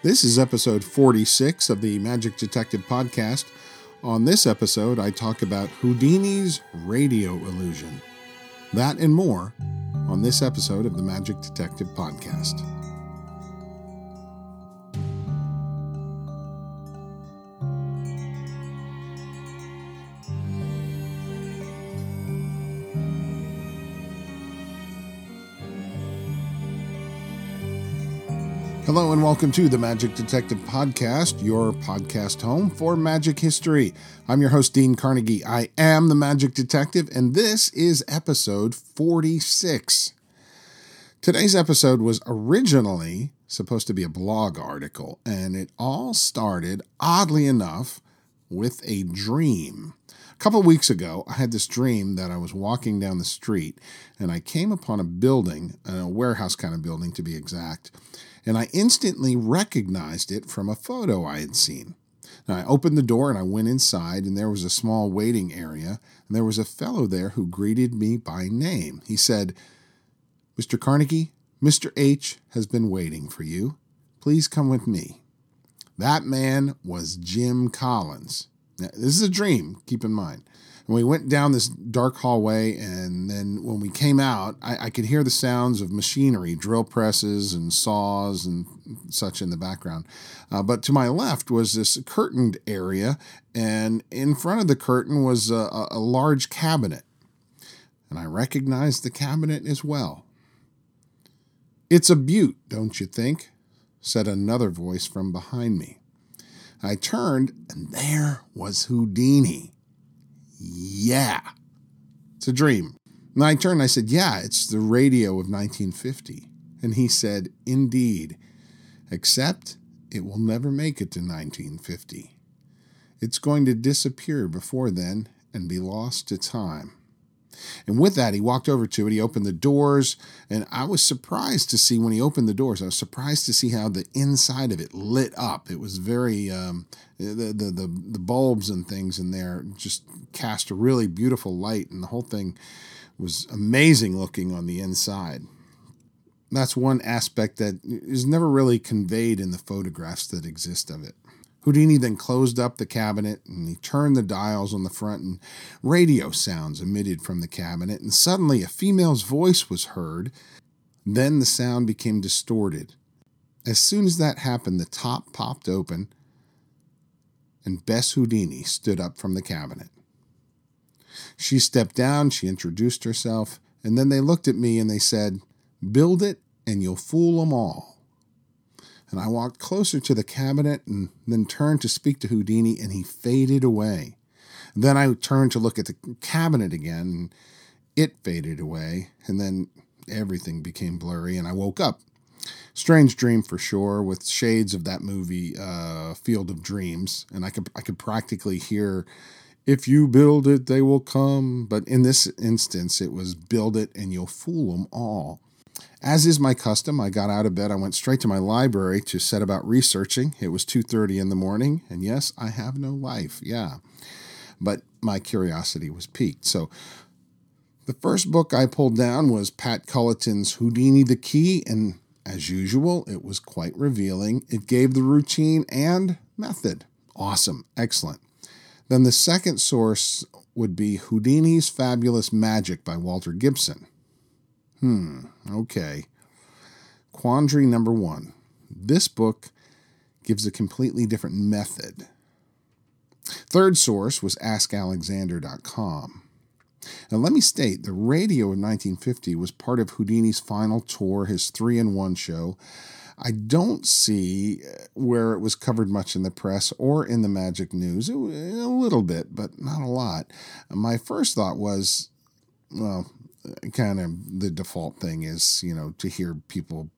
This is episode 46 of the Magic Detective Podcast. On this episode, I talk about Houdini's radio illusion. That and more on this episode of the Magic Detective Podcast. Hello and welcome to the Magic Detective Podcast, your podcast home for magic history. I'm your host, Dean Carnegie. I am the Magic Detective, and this is episode 46. Today's episode was originally supposed to be a blog article, and it all started, oddly enough, with a dream. A couple weeks ago, I had this dream that I was walking down the street and I came upon a building, a warehouse kind of building to be exact and I instantly recognized it from a photo I had seen. Now, I opened the door and I went inside, and there was a small waiting area, and there was a fellow there who greeted me by name. He said, Mr. Carnegie, Mr. H has been waiting for you. Please come with me. That man was Jim Collins. Now, this is a dream, keep in mind. And we went down this dark hallway, and then when we came out, I, I, could hear the sounds of machinery, drill presses and saws and such in the background. Uh, but to my left was this curtained area, and in front of the curtain was a, a large cabinet. And I recognized the cabinet as well. It's a butte, don't you think? said another voice from behind me. I turned, and there was Houdini. Yeah, it's a dream. And I turned I said, Yeah, it's the radio of 1950. And he said, Indeed, except it will never make it to 1950. It's going to disappear before then and be lost to time. And with that, he walked over to it. He opened the doors, and I was surprised to see when he opened the doors. I was surprised to see how the inside of it lit up. It was very um, the, the the the bulbs and things in there just cast a really beautiful light, and the whole thing was amazing looking on the inside. That's one aspect that is never really conveyed in the photographs that exist of it. Houdini then closed up the cabinet and he turned the dials on the front, and radio sounds emitted from the cabinet, and suddenly a female's voice was heard. Then the sound became distorted. As soon as that happened, the top popped open, and Bess Houdini stood up from the cabinet. She stepped down, she introduced herself, and then they looked at me and they said, Build it and you'll fool 'em all and I walked closer to the cabinet and then turned to speak to Houdini, and he faded away. Then I turned to look at the cabinet again, and it faded away, and then everything became blurry, and I woke up. Strange dream for sure, with shades of that movie, uh, Field of Dreams, and I could I could practically hear, "If you build it, they will come." But in this instance, it was "Build it, and you'll fool them all." As is my custom, I got out of bed. I went straight to my library to set about researching. It was 2:30 in the morning, and yes, I have no life. Yeah. But my curiosity was piqued. So the first book I pulled down was Pat Culliton's Houdini the Key, and as usual, it was quite revealing. It gave the routine and method. Awesome. Excellent. Then the second source would be Houdini's Fabulous Magic by Walter Gibson. Hmm, okay. Quandary number one. This book gives a completely different method. Third source was AskAlexander.com. Now, let me state the radio in 1950 was part of Houdini's final tour, his three in one show. I don't see uh, where it was covered much in the press or in the magic news. A little bit, but not a lot. My first thought was, well, kind of the default thing is, you know, to hear people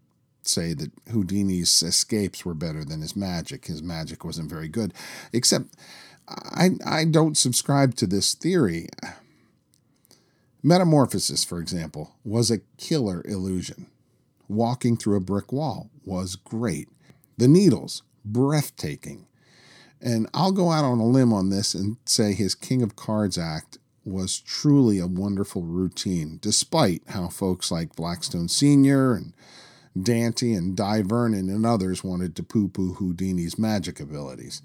say that Houdini's escapes were better than his magic. His magic wasn't very good. Except I I don't subscribe to this theory. Metamorphosis, for example, was a killer illusion. Walking through a brick wall was great. The needles, breathtaking. And I'll go out on a limb on this and say his King of Cards act was truly a wonderful routine, despite how folks like Blackstone Sr. and Dante and Dai Vernon and others wanted to poo poo Houdini's magic abilities.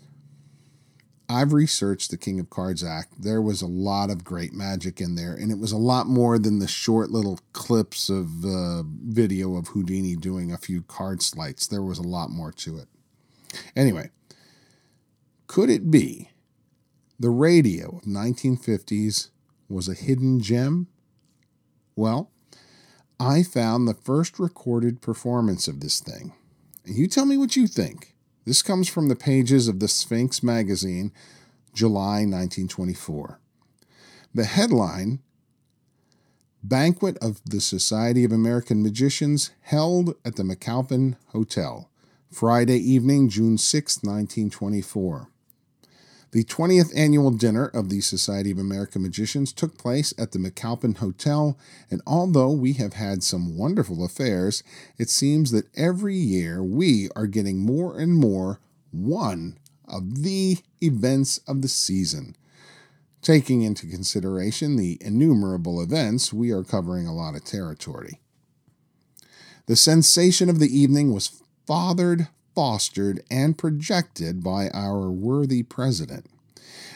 I've researched the King of Cards Act. There was a lot of great magic in there, and it was a lot more than the short little clips of uh, video of Houdini doing a few card sleights. There was a lot more to it. Anyway, could it be the radio of 1950s was a hidden gem? Well, I found the first recorded performance of this thing. And you tell me what you think. This comes from the pages of the Sphinx magazine, July 1924. The headline Banquet of the Society of American Magicians held at the McAlpin Hotel, Friday evening, June 6, 1924. The 20th annual dinner of the Society of American Magicians took place at the McAlpin Hotel, and although we have had some wonderful affairs, it seems that every year we are getting more and more one of the events of the season. Taking into consideration the innumerable events, we are covering a lot of territory. The sensation of the evening was fathered fostered and projected by our worthy president.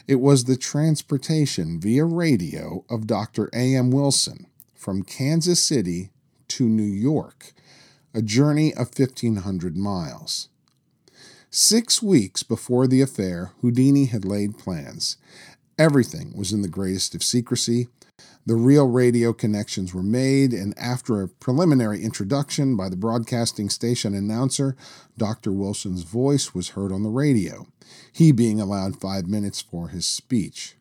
It was the transportation via radio of Dr. A.M. Wilson from Kansas City to New York, a journey of 1,500 miles. Six weeks before the affair, Houdini had laid plans. Everything was in the greatest of secrecy, the real radio connections were made, and after a preliminary introduction by the broadcasting station announcer, Dr. Wilson's voice was heard on the radio, he being allowed five minutes for his speech.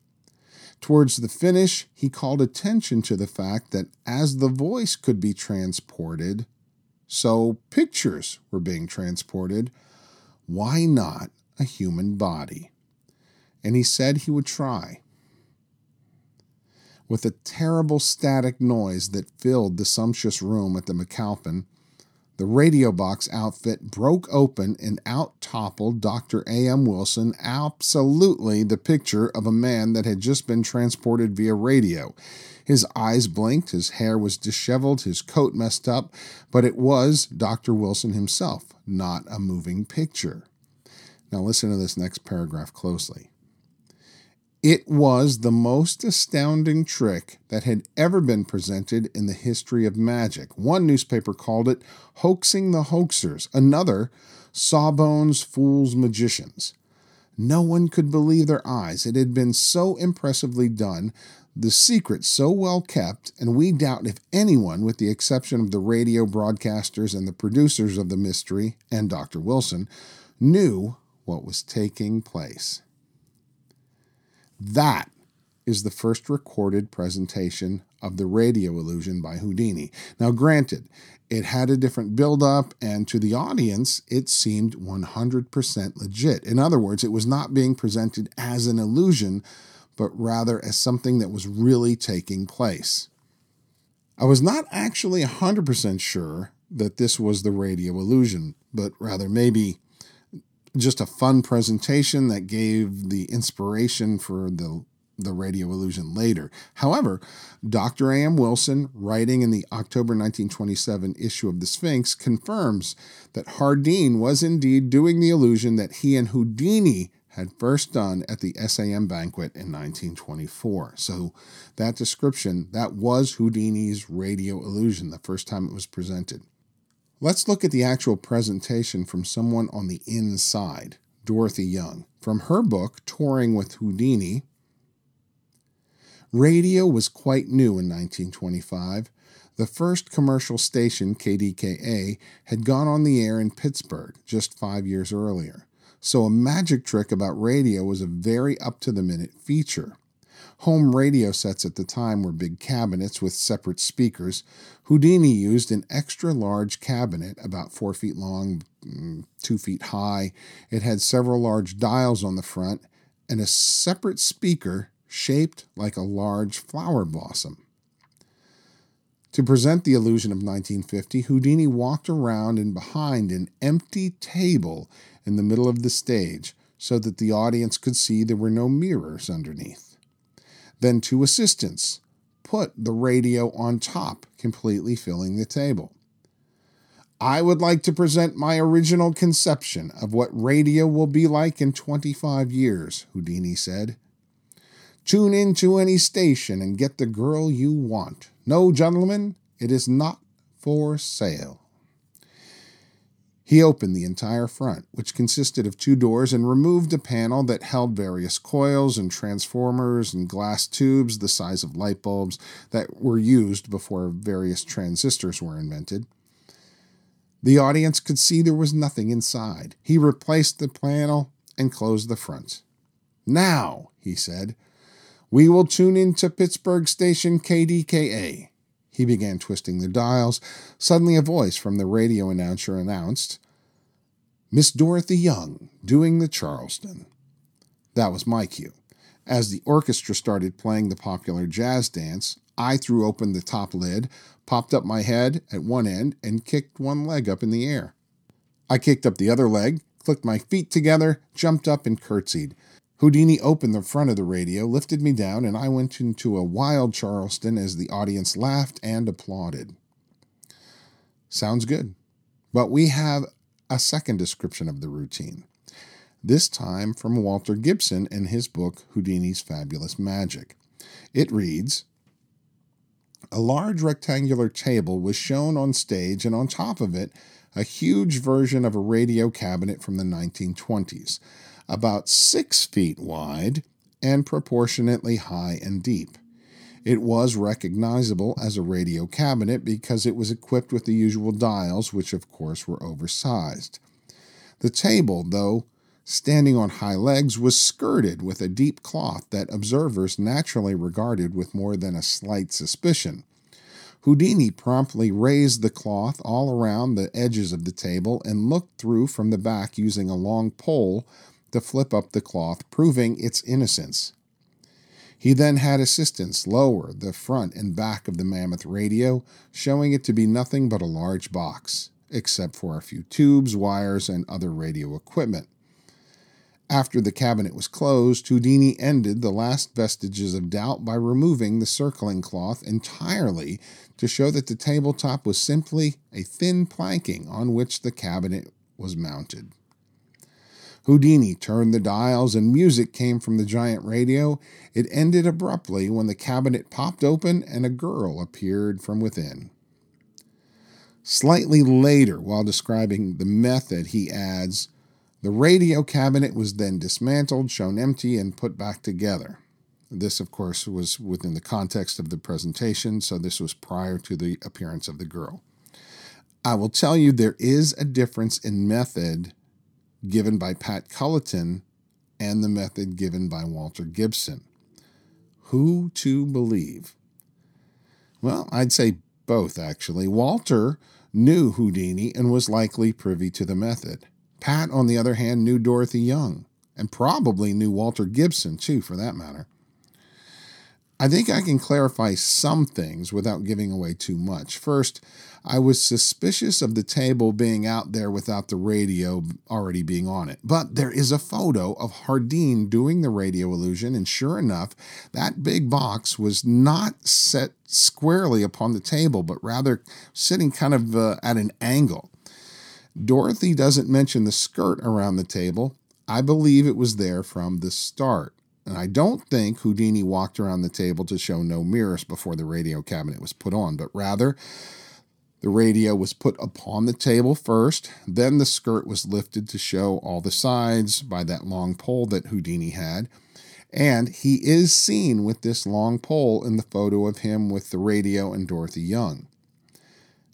Towards the finish, he called attention to the fact that as the voice could be transported, so pictures were being transported, why not a human body? And he said he would try with a terrible static noise that filled the sumptuous room at the McAlpin. The radio box outfit broke open and out toppled Dr. A.M. Wilson, absolutely the picture of a man that had just been transported via radio. His eyes blinked, his hair was disheveled, his coat messed up, but it was Dr. Wilson himself, not a moving picture. Now, listen to this next paragraph closely. It was the most astounding trick that had ever been presented in the history of magic. One newspaper called it Hoaxing the Hoaxers, another, Sawbones Fools Magicians. No one could believe their eyes. It had been so impressively done, the secret so well kept, and we doubt if anyone, with the exception of the radio broadcasters and the producers of the mystery and Dr. Wilson, knew what was taking place. That is the first recorded presentation of the radio illusion by Houdini. Now, granted, it had a different build-up, and to the audience, it seemed 100% legit. In other words, it was not being presented as an illusion, but rather as something that was really taking place. I was not actually 100% sure that this was the radio illusion, but rather maybe just a fun presentation that gave the inspiration for the the radio illusion later. However, Dr. A.M. Wilson, writing in the October 1927 issue of the Sphinx, confirms that Hardeen was indeed doing the illusion that he and Houdini had first done at the SAM banquet in 1924. So that description, that was Houdini's radio illusion the first time it was presented. Let's look at the actual presentation from someone on the inside, Dorothy Young. From her book, Touring with Houdini, radio was quite new in 1925. The first commercial station, KDKA, had gone on the air in Pittsburgh just five years earlier. So a magic trick about radio was a very up to the minute feature. Home radio sets at the time were big cabinets with separate speakers. Houdini used an extra large cabinet, about four feet long, mm, two feet high. It had several large dials on the front and a separate speaker shaped like a large flower blossom. To present the illusion of 1950, Houdini walked around and behind an empty table in the middle of the stage so that the audience could see there were no mirrors underneath. Then two assistants put the radio on top, completely filling the table. I would like to present my original conception of what radio will be like in 25 years, Houdini said. Tune in to any station and get the girl you want. No, gentlemen, it is not for sale. He opened the entire front, which consisted of two doors, and removed a panel that held various coils and transformers and glass tubes the size of light bulbs that were used before various transistors were invented. The audience could see there was nothing inside. He replaced the panel and closed the front. Now, he said, we will tune into Pittsburgh station KDKA. He began twisting the dials. Suddenly, a voice from the radio announcer announced, Miss Dorothy Young, doing the Charleston. That was my cue. As the orchestra started playing the popular jazz dance, I threw open the top lid, popped up my head at one end, and kicked one leg up in the air. I kicked up the other leg, clicked my feet together, jumped up, and curtsied. Houdini opened the front of the radio, lifted me down, and I went into a wild Charleston as the audience laughed and applauded. Sounds good. But we have a second description of the routine, this time from Walter Gibson in his book Houdini's Fabulous Magic. It reads A large rectangular table was shown on stage, and on top of it, a huge version of a radio cabinet from the 1920s about six feet wide and proportionately high and deep. It was recognizable as a radio cabinet because it was equipped with the usual dials, which of course were oversized. The table, though standing on high legs, was skirted with a deep cloth that observers naturally regarded with more than a slight suspicion. Houdini promptly raised the cloth all around the edges of the table and looked through from the back using a long pole to flip up the cloth, proving its innocence. He then had assistants lower the front and back of the mammoth radio, showing it to be nothing but a large box, except for a few tubes, wires, and other radio equipment. After the cabinet was closed, Houdini ended the last vestiges of doubt by removing the circling cloth entirely to show that the tabletop was simply a thin planking on which the cabinet was mounted. Houdini turned the dials and music came from the giant radio. It ended abruptly when the cabinet popped open and a girl appeared from within. Slightly later, while describing the method, he adds, the radio cabinet was then dismantled, shown empty, and put back together. This, of course, was within the context of the presentation, so this was prior to the appearance of the girl. I will tell you there is a difference in method given by Pat Culliton and the method given by Walter Gibson. Who to believe? Well, I'd say both, actually. Walter knew Houdini and was likely privy to the method. Pat, on the other hand, knew Dorothy Young and probably knew Walter Gibson, too, for that matter. I think I can clarify some things without giving away too much. First, I was suspicious of the table being out there without the radio already being on it. But there is a photo of Hardeen doing the radio illusion, and sure enough, that big box was not set squarely upon the table, but rather sitting kind of uh, at an angle. Dorothy doesn't mention the skirt around the table. I believe it was there from the start. And I don't think Houdini walked around the table to show no mirrors before the radio cabinet was put on, but rather the radio was put upon the table first, then the skirt was lifted to show all the sides by that long pole that Houdini had. And he is seen with this long pole in the photo of him with the radio and Dorothy Young.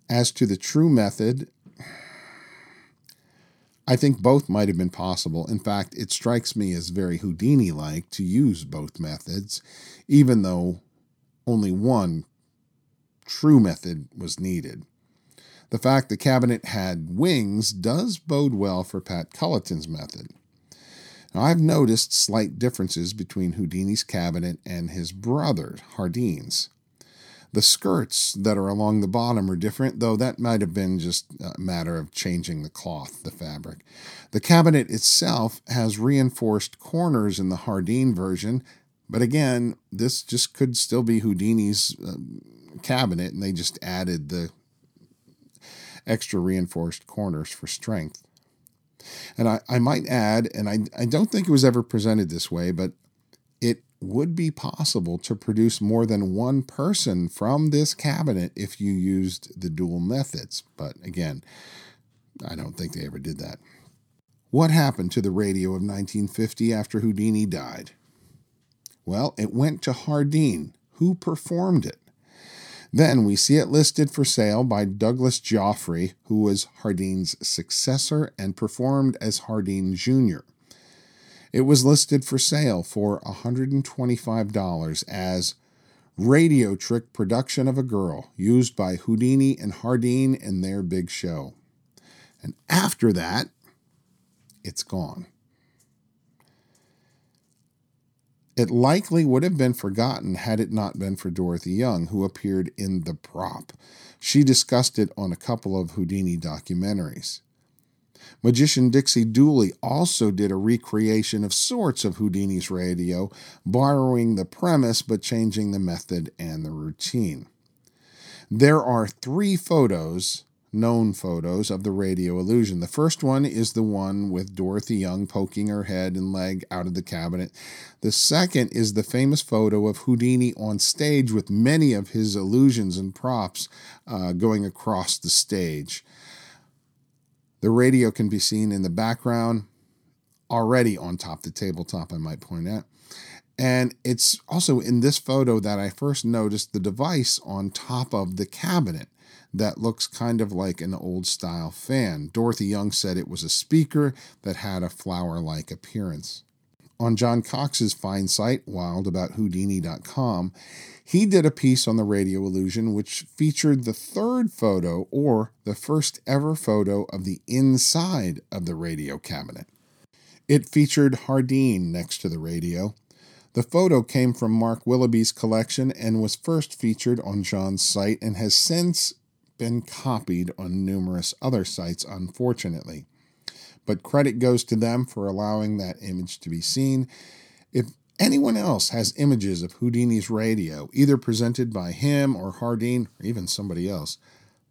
As to the true method, I think both might have been possible. In fact, it strikes me as very Houdini like to use both methods, even though only one true method was needed. The fact the cabinet had wings does bode well for Pat Culliton's method. Now, I've noticed slight differences between Houdini's cabinet and his brother, Hardeen's. The skirts that are along the bottom are different, though that might have been just a matter of changing the cloth, the fabric. The cabinet itself has reinforced corners in the Hardeen version, but again, this just could still be Houdini's uh, cabinet, and they just added the extra reinforced corners for strength. And I, I might add, and I, I don't think it was ever presented this way, but it would be possible to produce more than one person from this cabinet if you used the dual methods. But again, I don't think they ever did that. What happened to the radio of 1950 after Houdini died? Well, it went to Hardeen, who performed it. Then we see it listed for sale by Douglas Geoffrey, who was Hardeen's successor and performed as Hardeen Jr. It was listed for sale for $125 as Radio Trick Production of a Girl, used by Houdini and Hardeen in their big show. And after that, it's gone. It likely would have been forgotten had it not been for Dorothy Young, who appeared in The Prop. She discussed it on a couple of Houdini documentaries. Magician Dixie Dooley also did a recreation of sorts of Houdini's radio, borrowing the premise but changing the method and the routine. There are three photos known photos of the radio illusion. The first one is the one with Dorothy Young poking her head and leg out of the cabinet. The second is the famous photo of Houdini on stage with many of his illusions and props uh, going across the stage. The radio can be seen in the background, already on top, the tabletop, I might point out. And it's also in this photo that I first noticed the device on top of the cabinet that looks kind of like an old style fan. Dorothy Young said it was a speaker that had a flower like appearance. On John Cox's fine site, wildabouthoudini.com, he did a piece on the radio illusion which featured the third photo or the first ever photo of the inside of the radio cabinet. It featured Hardeen next to the radio. The photo came from Mark Willoughby's collection and was first featured on John's site and has since been copied on numerous other sites, unfortunately. But credit goes to them for allowing that image to be seen. If anyone else has images of Houdini's radio, either presented by him or Hardeen or even somebody else,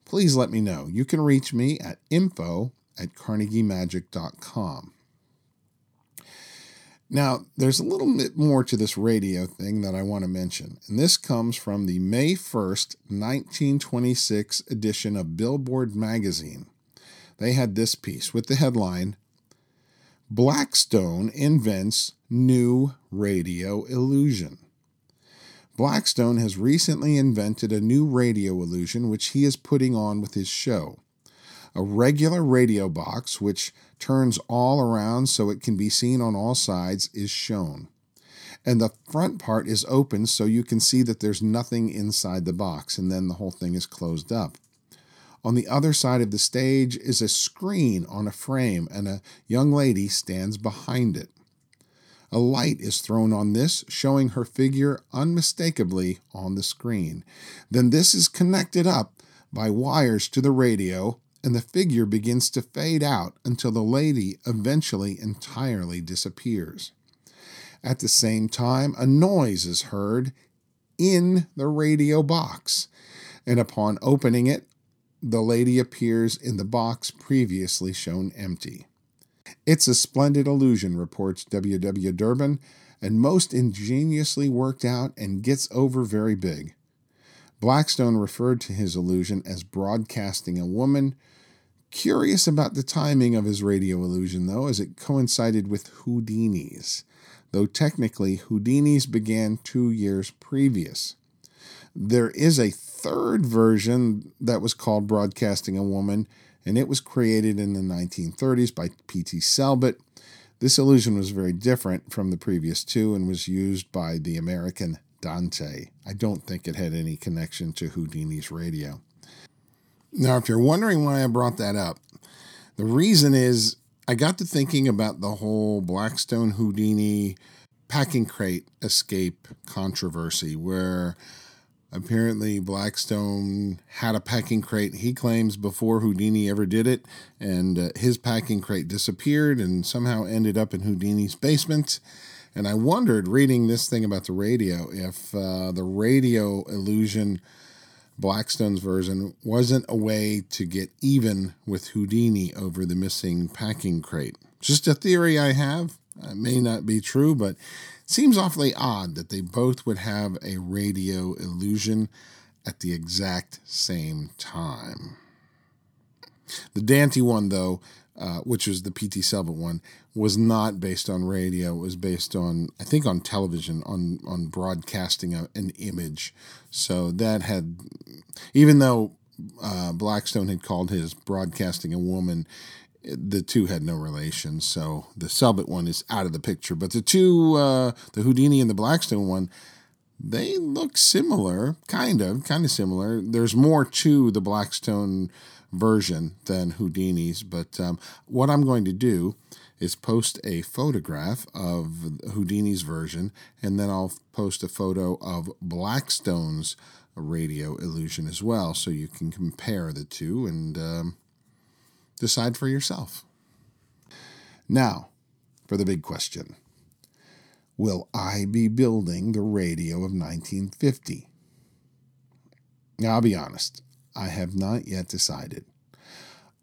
please let me know. You can reach me at info at carnegiemagic.com. Now, there's a little bit more to this radio thing that I want to mention, and this comes from the May 1st, 1926 edition of Billboard magazine. They had this piece with the headline Blackstone invents new radio illusion. Blackstone has recently invented a new radio illusion which he is putting on with his show. A regular radio box, which turns all around so it can be seen on all sides, is shown. And the front part is open so you can see that there's nothing inside the box, and then the whole thing is closed up. On the other side of the stage is a screen on a frame, and a young lady stands behind it. A light is thrown on this, showing her figure unmistakably on the screen. Then this is connected up by wires to the radio, and the figure begins to fade out until the lady eventually entirely disappears. At the same time, a noise is heard in the radio box, and upon opening it, the lady appears in the box previously shown empty. It's a splendid illusion, reports W.W. Durbin, and most ingeniously worked out and gets over very big. Blackstone referred to his illusion as broadcasting a woman Curious about the timing of his radio illusion, though, as it coincided with Houdini's, though technically Houdini's began two years previous. There is a third version that was called Broadcasting a Woman, and it was created in the 1930s by P.T. Selbit. This illusion was very different from the previous two and was used by the American Dante. I don't think it had any connection to Houdini's radio. Now, if you're wondering why I brought that up, the reason is I got to thinking about the whole Blackstone Houdini packing crate escape controversy, where apparently Blackstone had a packing crate he claims before Houdini ever did it, and uh, his packing crate disappeared and somehow ended up in Houdini's basement. And I wondered, reading this thing about the radio, if uh, the radio illusion Blackstone's version wasn't a way to get even with Houdini over the missing packing crate. Just a theory I have. It may not be true, but it seems awfully odd that they both would have a radio illusion at the exact same time. The Dante one, though, uh, which was the P.T. Selbit one, was not based on radio. It was based on, I think, on television, on on broadcasting a, an image. So that had, even though uh, Blackstone had called his broadcasting a woman, the two had no relation. So the Selbit one is out of the picture. But the two, uh, the Houdini and the Blackstone one, they look similar, kind of, kind of similar. There's more to the Blackstone version than Houdini's, but um, what I'm going to do is post a photograph of Houdini's version, and then I'll post a photo of Blackstone's radio illusion as well, so you can compare the two and um, decide for yourself. Now, for the big question Will I be building the radio of 1950? Now, I'll be honest, I have not yet decided.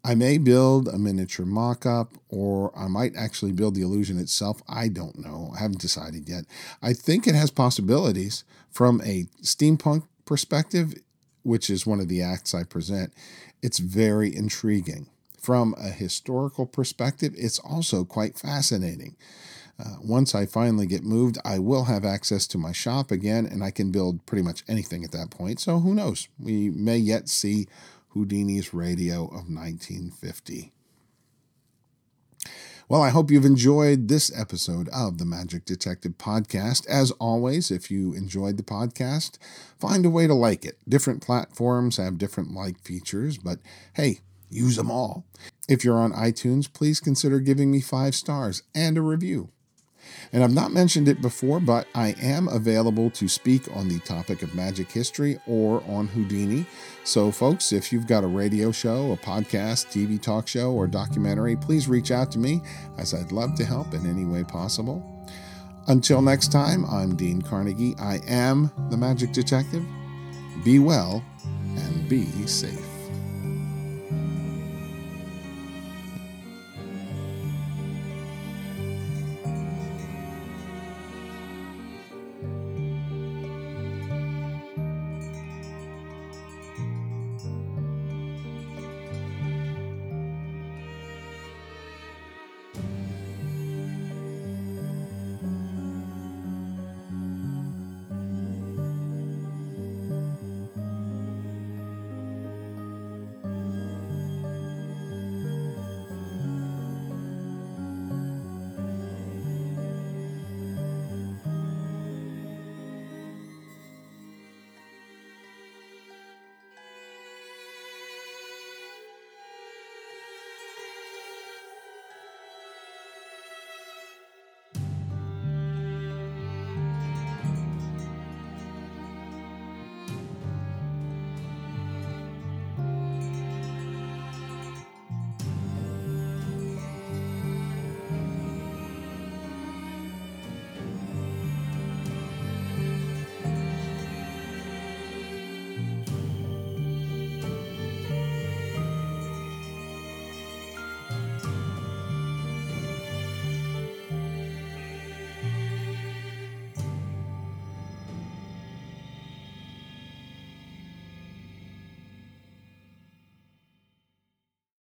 I may build a miniature mock up, or I might actually build the illusion itself. I don't know. I haven't decided yet. I think it has possibilities from a steampunk perspective, which is one of the acts I present. It's very intriguing. From a historical perspective, it's also quite fascinating. Uh, once I finally get moved, I will have access to my shop again, and I can build pretty much anything at that point. So who knows? We may yet see Houdini's radio of 1950. Well, I hope you've enjoyed this episode of the Magic Detective Podcast. As always, if you enjoyed the podcast, find a way to like it. Different platforms have different like features, but hey, use them all. If you're on iTunes, please consider giving me five stars and a review. And I've not mentioned it before, but I am available to speak on the topic of magic history or on Houdini. So, folks, if you've got a radio show, a podcast, TV talk show, or documentary, please reach out to me as I'd love to help in any way possible. Until next time, I'm Dean Carnegie. I am the Magic Detective. Be well and be safe.